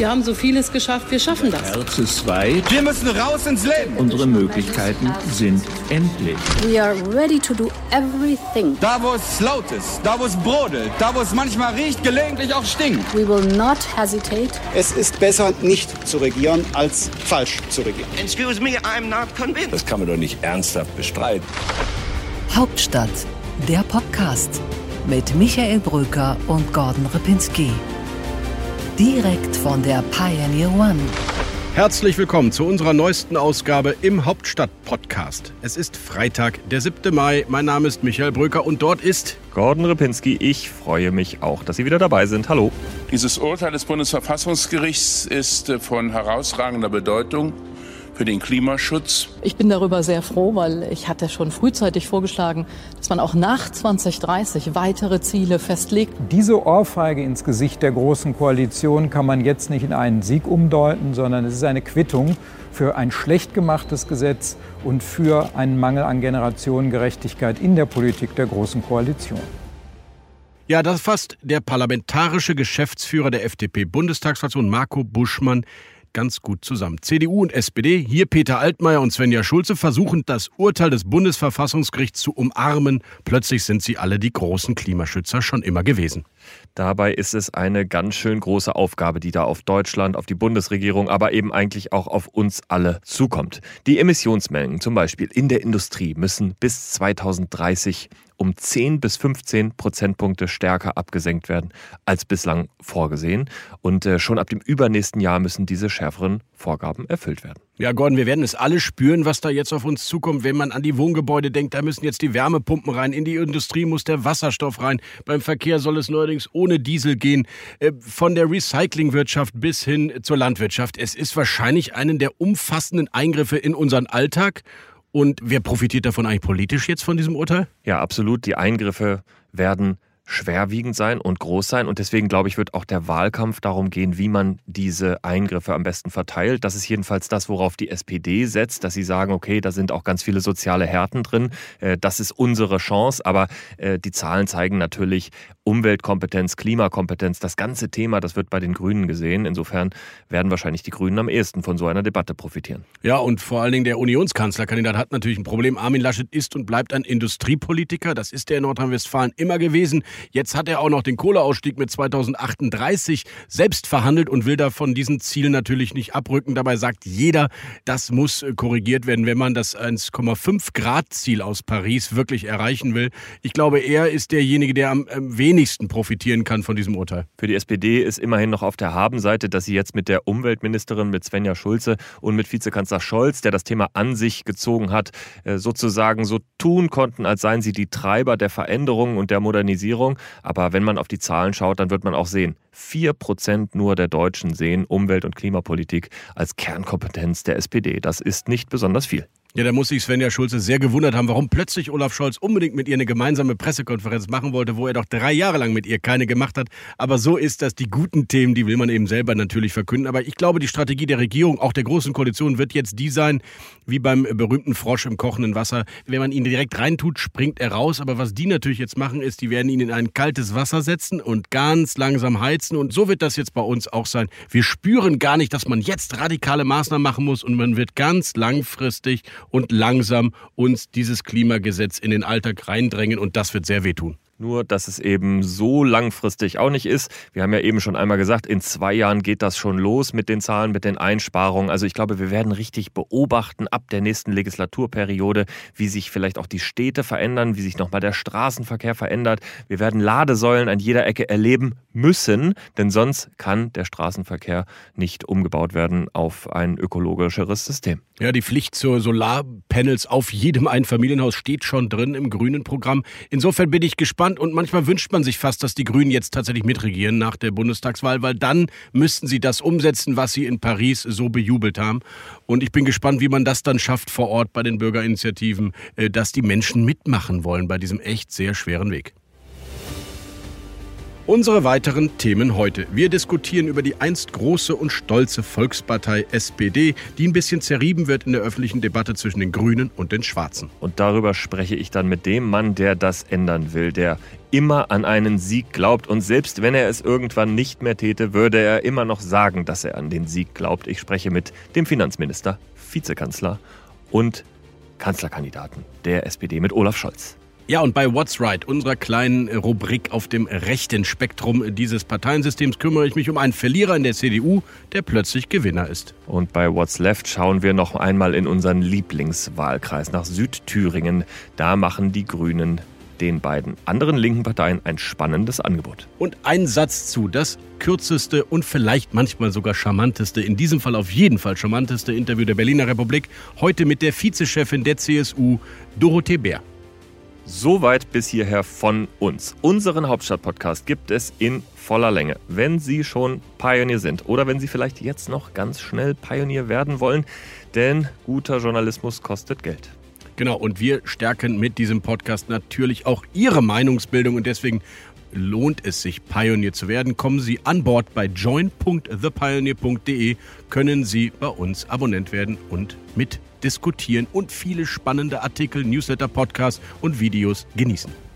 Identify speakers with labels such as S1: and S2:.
S1: Wir haben so vieles geschafft, wir schaffen das.
S2: Herz ist weit.
S3: Wir müssen raus ins Leben.
S2: Unsere Möglichkeiten sind endlich.
S4: We are ready to do everything.
S3: Da, wo es laut ist, da, wo es brodelt, da, wo es manchmal riecht, gelegentlich auch stinkt.
S4: We will not hesitate.
S5: Es ist besser, nicht zu regieren, als falsch zu regieren.
S6: Excuse me, I'm not convinced.
S7: Das kann man doch nicht ernsthaft bestreiten.
S8: Hauptstadt, der Podcast mit Michael Bröker und Gordon Ripinski. Direkt von der Pioneer One.
S9: Herzlich willkommen zu unserer neuesten Ausgabe im Hauptstadt-Podcast. Es ist Freitag, der 7. Mai. Mein Name ist Michael Bröker und dort ist
S10: Gordon Ripinski. Ich freue mich auch, dass Sie wieder dabei sind. Hallo.
S11: Dieses Urteil des Bundesverfassungsgerichts ist von herausragender Bedeutung für den Klimaschutz.
S1: Ich bin darüber sehr froh, weil ich hatte schon frühzeitig vorgeschlagen, dass man auch nach 2030 weitere Ziele festlegt.
S12: Diese Ohrfeige ins Gesicht der Großen Koalition kann man jetzt nicht in einen Sieg umdeuten, sondern es ist eine Quittung für ein schlecht gemachtes Gesetz und für einen Mangel an Generationengerechtigkeit in der Politik der Großen Koalition.
S9: Ja, das fasst der parlamentarische Geschäftsführer der FDP-Bundestagsfraktion Marco Buschmann ganz gut zusammen. CDU und SPD, hier Peter Altmaier und Svenja Schulze, versuchen das Urteil des Bundesverfassungsgerichts zu umarmen. Plötzlich sind sie alle die großen Klimaschützer schon immer gewesen.
S10: Dabei ist es eine ganz schön große Aufgabe, die da auf Deutschland, auf die Bundesregierung, aber eben eigentlich auch auf uns alle zukommt. Die Emissionsmengen zum Beispiel in der Industrie müssen bis 2030 um 10 bis 15 Prozentpunkte stärker abgesenkt werden als bislang vorgesehen. Und äh, schon ab dem übernächsten Jahr müssen diese schärferen Vorgaben erfüllt werden.
S9: Ja, Gordon, wir werden es alle spüren, was da jetzt auf uns zukommt, wenn man an die Wohngebäude denkt. Da müssen jetzt die Wärmepumpen rein, in die Industrie muss der Wasserstoff rein. Beim Verkehr soll es neuerdings ohne Diesel gehen. Äh, von der Recyclingwirtschaft bis hin zur Landwirtschaft. Es ist wahrscheinlich einen der umfassenden Eingriffe in unseren Alltag. Und wer profitiert davon eigentlich politisch jetzt von diesem Urteil?
S10: Ja, absolut. Die Eingriffe werden schwerwiegend sein und groß sein. Und deswegen, glaube ich, wird auch der Wahlkampf darum gehen, wie man diese Eingriffe am besten verteilt. Das ist jedenfalls das, worauf die SPD setzt, dass sie sagen, okay, da sind auch ganz viele soziale Härten drin. Äh, das ist unsere Chance. Aber äh, die Zahlen zeigen natürlich, Umweltkompetenz, Klimakompetenz, das ganze Thema, das wird bei den Grünen gesehen. Insofern werden wahrscheinlich die Grünen am ehesten von so einer Debatte profitieren.
S9: Ja, und vor allen Dingen der Unionskanzlerkandidat hat natürlich ein Problem. Armin Laschet ist und bleibt ein Industriepolitiker. Das ist er in Nordrhein-Westfalen immer gewesen. Jetzt hat er auch noch den Kohleausstieg mit 2038 selbst verhandelt und will da von diesen Zielen natürlich nicht abrücken. Dabei sagt jeder, das muss korrigiert werden, wenn man das 1,5 Grad Ziel aus Paris wirklich erreichen will. Ich glaube, er ist derjenige, der am wenigsten profitieren kann von diesem Urteil.
S10: Für die SPD ist immerhin noch auf der Habenseite, dass sie jetzt mit der Umweltministerin, mit Svenja Schulze und mit Vizekanzler Scholz, der das Thema an sich gezogen hat, äh, sozusagen so tun konnten, als seien sie die Treiber der Veränderung und der Modernisierung. Aber wenn man auf die Zahlen schaut, dann wird man auch sehen, 4% nur der Deutschen sehen Umwelt- und Klimapolitik als Kernkompetenz der SPD. Das ist nicht besonders viel.
S9: Ja, da muss sich Svenja Schulze sehr gewundert haben, warum plötzlich Olaf Scholz unbedingt mit ihr eine gemeinsame Pressekonferenz machen wollte, wo er doch drei Jahre lang mit ihr keine gemacht hat. Aber so ist das. Die guten Themen, die will man eben selber natürlich verkünden. Aber ich glaube, die Strategie der Regierung, auch der Großen Koalition, wird jetzt die sein, wie beim berühmten Frosch im kochenden Wasser. Wenn man ihn direkt reintut, springt er raus. Aber was die natürlich jetzt machen, ist, die werden ihn in ein kaltes Wasser setzen und ganz langsam heizen. Und so wird das jetzt bei uns auch sein. Wir spüren gar nicht, dass man jetzt radikale Maßnahmen machen muss und man wird ganz langfristig und langsam uns dieses Klimagesetz in den Alltag reindrängen und das wird sehr wehtun.
S10: Nur, dass es eben so langfristig auch nicht ist. Wir haben ja eben schon einmal gesagt, in zwei Jahren geht das schon los mit den Zahlen, mit den Einsparungen. Also ich glaube, wir werden richtig beobachten ab der nächsten Legislaturperiode, wie sich vielleicht auch die Städte verändern, wie sich nochmal der Straßenverkehr verändert. Wir werden Ladesäulen an jeder Ecke erleben müssen, denn sonst kann der Straßenverkehr nicht umgebaut werden auf ein ökologischeres System.
S9: Ja, die Pflicht zur Solarpanels auf jedem Einfamilienhaus steht schon drin im grünen Programm. Insofern bin ich gespannt und manchmal wünscht man sich fast, dass die Grünen jetzt tatsächlich mitregieren nach der Bundestagswahl, weil dann müssten sie das umsetzen, was sie in Paris so bejubelt haben. Und ich bin gespannt, wie man das dann schafft vor Ort bei den Bürgerinitiativen, äh, dass die Menschen mitmachen wollen bei diesem echt sehr schweren Weg. Unsere weiteren Themen heute. Wir diskutieren über die einst große und stolze Volkspartei SPD, die ein bisschen zerrieben wird in der öffentlichen Debatte zwischen den Grünen und den Schwarzen.
S10: Und darüber spreche ich dann mit dem Mann, der das ändern will, der immer an einen Sieg glaubt und selbst wenn er es irgendwann nicht mehr täte, würde er immer noch sagen, dass er an den Sieg glaubt. Ich spreche mit dem Finanzminister, Vizekanzler und Kanzlerkandidaten der SPD mit Olaf Scholz.
S9: Ja, und bei What's Right, unserer kleinen Rubrik auf dem rechten Spektrum dieses Parteiensystems, kümmere ich mich um einen Verlierer in der CDU, der plötzlich Gewinner ist.
S10: Und bei What's Left schauen wir noch einmal in unseren Lieblingswahlkreis nach Südthüringen. Da machen die Grünen den beiden anderen linken Parteien ein spannendes Angebot.
S9: Und ein Satz zu, das kürzeste und vielleicht manchmal sogar charmanteste, in diesem Fall auf jeden Fall charmanteste Interview der Berliner Republik, heute mit der Vizechefin der CSU, Dorothee Bär.
S10: Soweit bis hierher von uns. Unseren Hauptstadt-Podcast gibt es in voller Länge. Wenn Sie schon Pionier sind oder wenn Sie vielleicht jetzt noch ganz schnell Pionier werden wollen, denn guter Journalismus kostet Geld.
S9: Genau, und wir stärken mit diesem Podcast natürlich auch Ihre Meinungsbildung und deswegen lohnt es sich, Pionier zu werden. Kommen Sie an Bord bei join.thepioneer.de, können Sie bei uns Abonnent werden und mit diskutieren und viele spannende Artikel, Newsletter, Podcasts und Videos genießen.